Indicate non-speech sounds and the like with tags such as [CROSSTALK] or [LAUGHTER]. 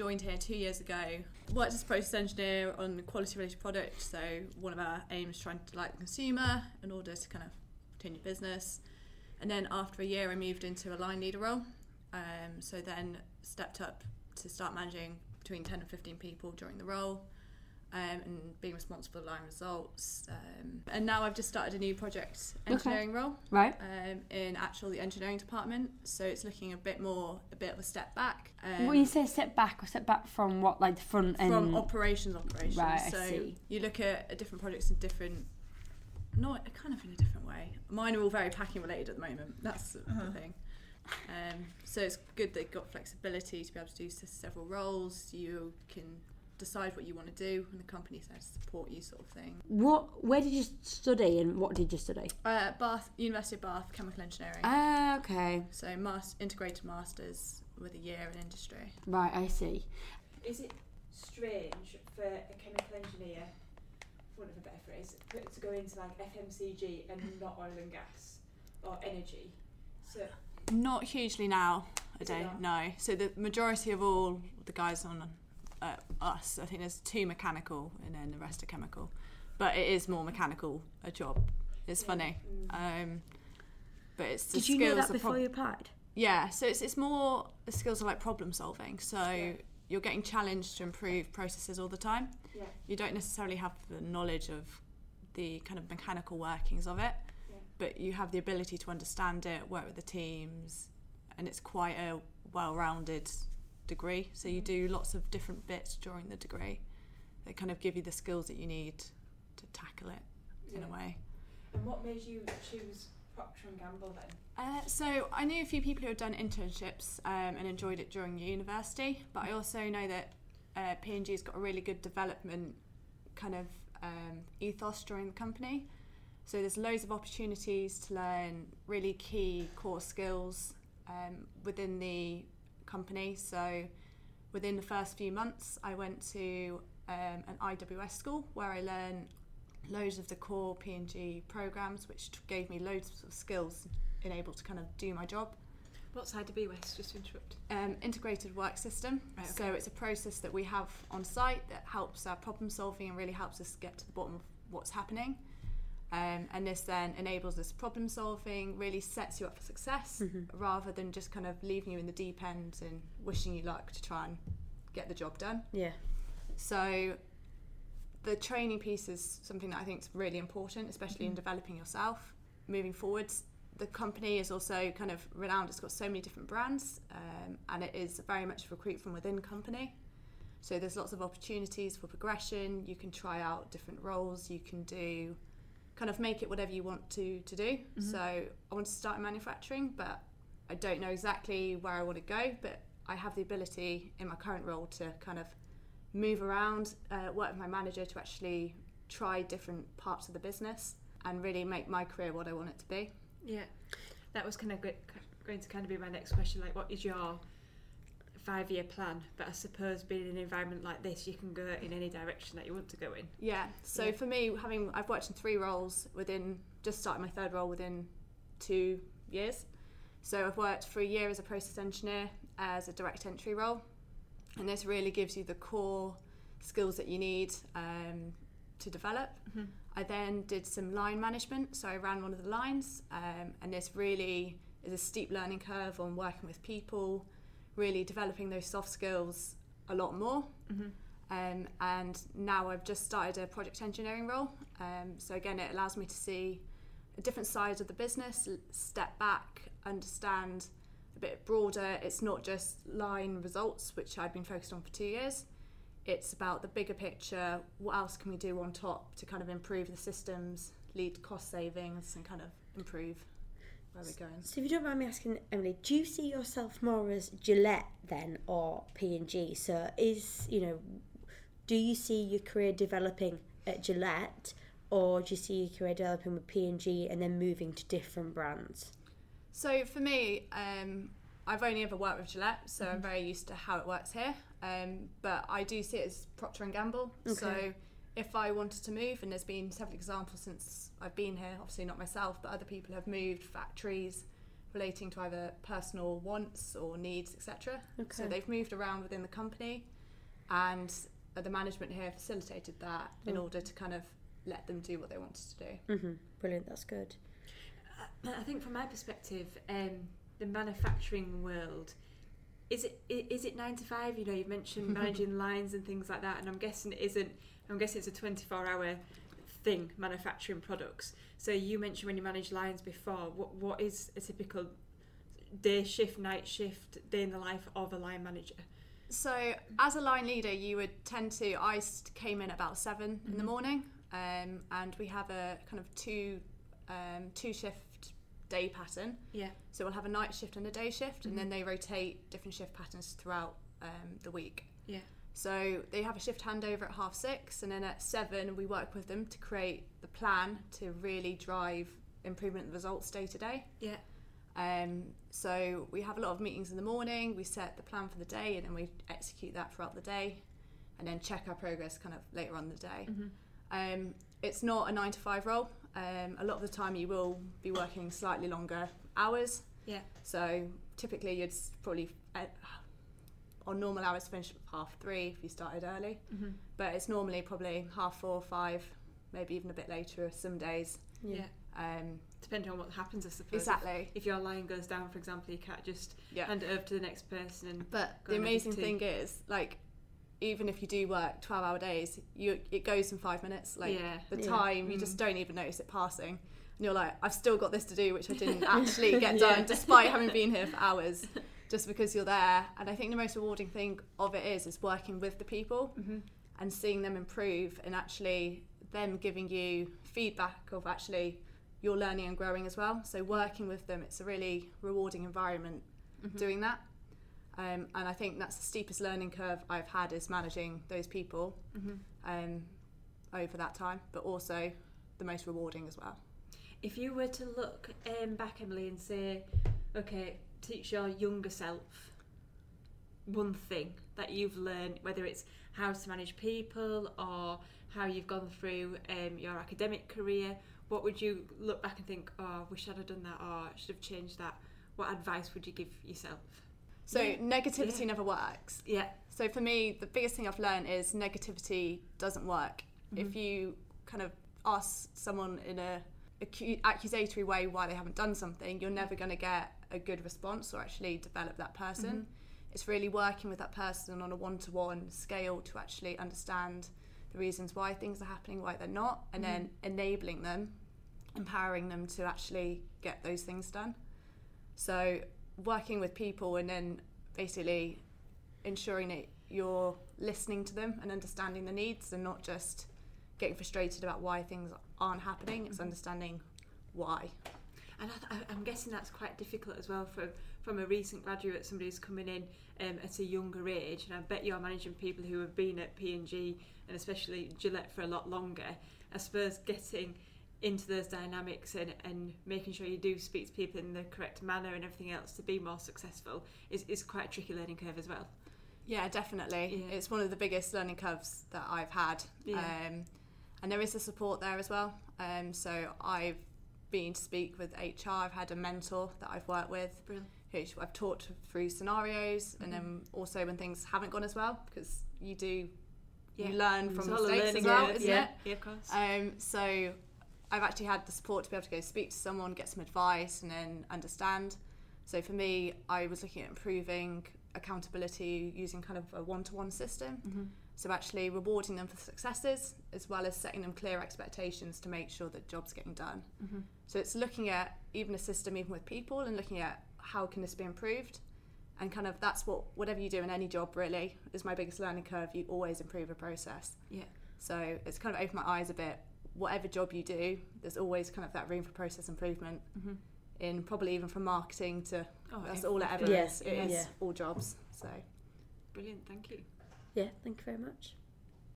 joined here two years ago. Worked as a process engineer on quality related products. So one of our aims trying to delight the consumer in order to kind of continue business. And then after a year, I moved into a line leader role. Um, so then stepped up to start managing between 10 and 15 people during the role um, and being responsible for line results. Um, and now I've just started a new project engineering role Right. um, in actual the engineering department. So it's looking a bit more, a bit of a step back. Um, when you say step back, or step back from what, like the front end? from operations operations. Right, I so see. you look at, different projects in different, not kind of in a different way. Mine are all very packing related at the moment. That's the Uh-huh. thing. Um, so it's good that you've got flexibility to be able to do several roles. You can decide what you want to do, and the company there to support you, sort of thing. What? Where did you study, and what did you study? Uh, Bath, University of Bath, chemical engineering. Ah, okay. so mas- integrated masters with a year in industry. Right, I see. Is it strange for a chemical engineer, for want of a better phrase, to go into like FMCG and not oil and gas or energy? So Not hugely now. I Is it don't not? know. So the majority of all the guys on uh, us, I think there's two mechanical and then the rest are chemical. But it is more mechanical a job. It's funny. Mm. Um, but it's the Did you skills know that before prob- you applied? Yeah, so it's, it's more the skills of like problem solving. So Yeah. you're getting challenged to improve processes all the time. yeah, You don't necessarily have the knowledge of the kind of mechanical workings of it, Yeah. but you have the ability to understand it, work with the teams, and it's quite a well-rounded degree. So you Mhm. do lots of different bits during the degree that kind of give you the skills that you need to tackle it in a way. And what made you choose Procter and Gamble then? Uh, so I knew a few people who had done internships um, and enjoyed it during university, but I also know that uh, P&G's got a really good development kind of um, ethos during the company. So there's loads of opportunities to learn really key core skills um, within the company. So within the first few months, I went to um, an IWS school where I learned loads of the core P&G programs, which gave me loads of skills and able to kind of do my job. What's IWS? Just to interrupt. Um, integrated work system. Right, So it's a process that we have on site that helps our problem solving and really helps us get to the bottom of what's happening. Um, and this then enables this problem solving, really sets you up for success rather than just kind of leaving you in the deep end and wishing you luck to try and get the job done. Yeah. So the training piece is something that I think is really important, especially in developing yourself moving forwards. The company is also kind of renowned. It's got so many different brands, um, and it is very much recruit from within company. So there's lots of opportunities for progression. You can try out different roles. You can do kind of make it whatever you want to to do. So I want to start in manufacturing, but I don't know exactly where I want to go. But I have the ability in my current role to kind of move around, uh, work with my manager to actually try different parts of the business and really make my career what I want it to be. Yeah, that was kind of go- going to kind of be my next question. Like, what is your five-year plan? But I suppose being in an environment like this, you can go in any direction that you want to go in. Yeah. So Yeah. for me, having I've worked in three roles within just started my third role within two years. So I've worked for a year as a process engineer as a direct entry role, and this really gives you the core skills that you need um, to develop. Mhm. I then did some line management, so I ran one of the lines, um, and this really is a steep learning curve on working with people, really developing those soft skills a lot more. Mm-hmm. Um, and now I've just started a project engineering role. Um, so again, it allows me to see a different side of the business, step back, understand a bit broader. It's not just line results, which I've been focused on for two years. It's about the bigger picture. What else can we do on top to kind of improve the systems, lead to cost savings, and kind of improve where we're going? So if you don't mind me asking, Emily, do you see yourself more as Gillette then, or P and G? So is you know, do you see your career developing at Gillette, or do you see your career developing with P and G and then moving to different brands? So for me, um, I've only ever worked with Gillette, so I'm very used to how it works here. Um, but I do see it as Procter and Gamble. So Okay. If I wanted to move, and there's been several examples since I've been here, obviously not myself, but other people have moved factories, relating to either personal wants or needs, etc. Okay. So they've moved around within the company, and uh, the management here facilitated that in Mm. order to kind of let them do what they wanted to do. hmm Brilliant. That's good. I I think from my perspective, um, the manufacturing world is it i- it nine to five? You know, you've mentioned [LAUGHS] managing lines and things like that, and I'm guessing it isn't. I'm guessing it's a 24 hour thing manufacturing products. So you mentioned when you managed lines before. What what is a typical day shift, night shift, day in the life of a line manager? So, as a line leader, you would tend to. I came in about 7 in the Mhm. morning, um, and we have a kind of two um, two shift day pattern. Yeah. So we'll have a night shift and a day shift, and then Mhm. they rotate different shift patterns throughout um, the week. Yeah. So they have a shift handover at half six, and then at seven we work with them to create the plan to really drive improvement in results day to day. Yeah. Um, so we have a lot of meetings in the morning. We set the plan for the day, and then we execute that throughout the day, and then check our progress kind of later on in the day. Mm-hmm. Um, it's not a nine to five role. Um, a lot of the time, you will be working slightly longer hours. Yeah. So typically, you'd probably uh, on normal hours finish at half three if you started early, Mm-hmm. but it's normally probably half four, five, maybe even a bit later some days. Yeah. Um, Depending on what happens, I suppose. If- exactly. If your line goes down, for example, you can't just Yeah. hand it over to the next person and But the amazing thing is, like, even if you do work twelve hour days, you it goes in five minutes. Like yeah. the Yeah. time, you Mm. just don't even notice it passing. And you're like, I've still got this to do, which I didn't actually [LAUGHS] get Yeah. done, despite having been here for hours, [LAUGHS] just because you're there. And I think the most rewarding thing of it is is working with the people Mm-hmm. and seeing them improve, and actually them giving you feedback of actually you're learning and growing as well. So working with them, it's a really rewarding environment Mm-hmm. doing that. Um, and I think that's the steepest learning curve I've had is managing those people Mm-hmm. um, over that time, but also the most rewarding as well. If you were to look um, back, Emily, and say, okay, teach your younger self one thing that you've learned, whether it's how to manage people or how you've gone through um, your academic career, what would you look back and think, oh, I wish I'd have done that or I should have changed that? What advice would you give yourself? So Yeah. negativity Yeah. never works. Yeah. So for me, the biggest thing I've learned is negativity doesn't work. Mm-hmm. If you kind of ask someone in a accusatory way why they haven't done something, you're never going to get a good response or actually develop that person. Mhm. It's really working with that person on a one-to-one scale to actually understand the reasons why things are happening, why they're not, and then enabling them, empowering them to actually get those things done. So working with people and then basically ensuring that you're listening to them and understanding the needs and not just getting frustrated about why things aren't happening. It's Mhm. understanding why. And I, I- I'm guessing that's quite difficult as well for from a recent graduate, somebody who's coming in um, at a younger age. And I bet you're managing people who have been at P and G and especially Gillette for a lot longer. I suppose getting into those dynamics and, and making sure you do speak to people in the correct manner and everything else to be more successful is, is quite a tricky learning curve as well. Yeah, definitely. Yeah. It's one of the biggest learning curves that I've had. Yeah. Um, and there is the support there as well. Um, so I've been to speak with HR. I've had a mentor that I've worked with, Brilliant. who I've talked through scenarios, and then also when things haven't gone as well, because you do Yeah. you learn from a mistakes learning as well, isn't yeah. it? Yeah, of course. Um, so I've actually had the support to be able to go speak to someone, get some advice, and then understand. So for me, I was looking at improving accountability using kind of a one-to-one system. mm-hmm. So actually rewarding them for successes as well as setting them clear expectations to make sure that jobs getting done. Mm-hmm. So it's looking at even a system even with people and looking at how can this be improved. And kind of that's what whatever you do in any job really is my biggest learning curve. You always improve a process. Yeah. So it's kind of opened my eyes a bit. Whatever job you do, there's always kind of that room for process improvement Mm-hmm. in probably even from marketing to Oh, that's all it ever Yeah. is. It is Yeah. all jobs. So Brilliant, thank you. Yeah, thank you very much.